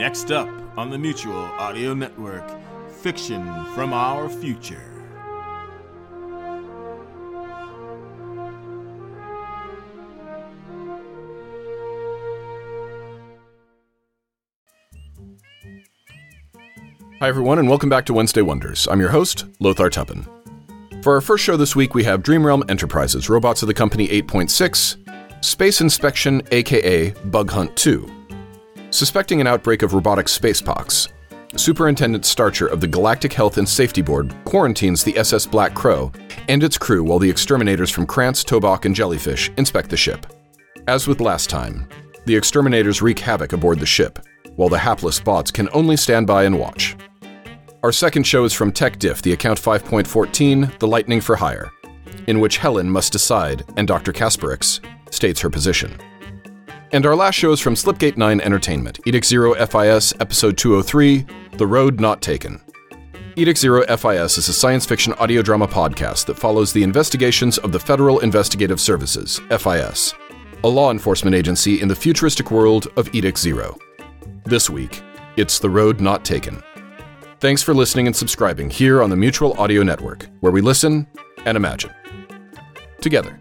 Next up on the Mutual Audio Network, Fiction from Our Future. Hi, everyone, and welcome back to Wednesday Wonders. I'm your host, Lothar Tuppen. For our first show this week, we have Dream Realm Enterprises, Robotz of the Company 8.6, Space Inspection, aka Bug Hunt 2. Suspecting an outbreak of robotic spacepox, Superintendent Starcher of the Galactic Health and Safety Board quarantines the SS Black Crow and its crew while the exterminators from Krantz, Tobok, and Jellyfish inspect the ship. As with last time, the exterminators wreak havoc aboard the ship, while the hapless bots can only stand by and watch. Our second show is from Tech Diff, the account 5.14, The Lightning for Hire, in which Helen must decide and Dr. Kasperix states her position. And our last show is from Slipgate 9 Entertainment, Edict Zero FIS, Episode 203, The Road Not Taken. Edict Zero FIS is a science fiction audio drama podcast that follows the investigations of the Federal Investigative Services, FIS, a law enforcement agency in the futuristic world of Edict Zero. This week, it's The Road Not Taken. Thanks for listening and subscribing here on the Mutual Audio Network, where we listen and imagine. Together.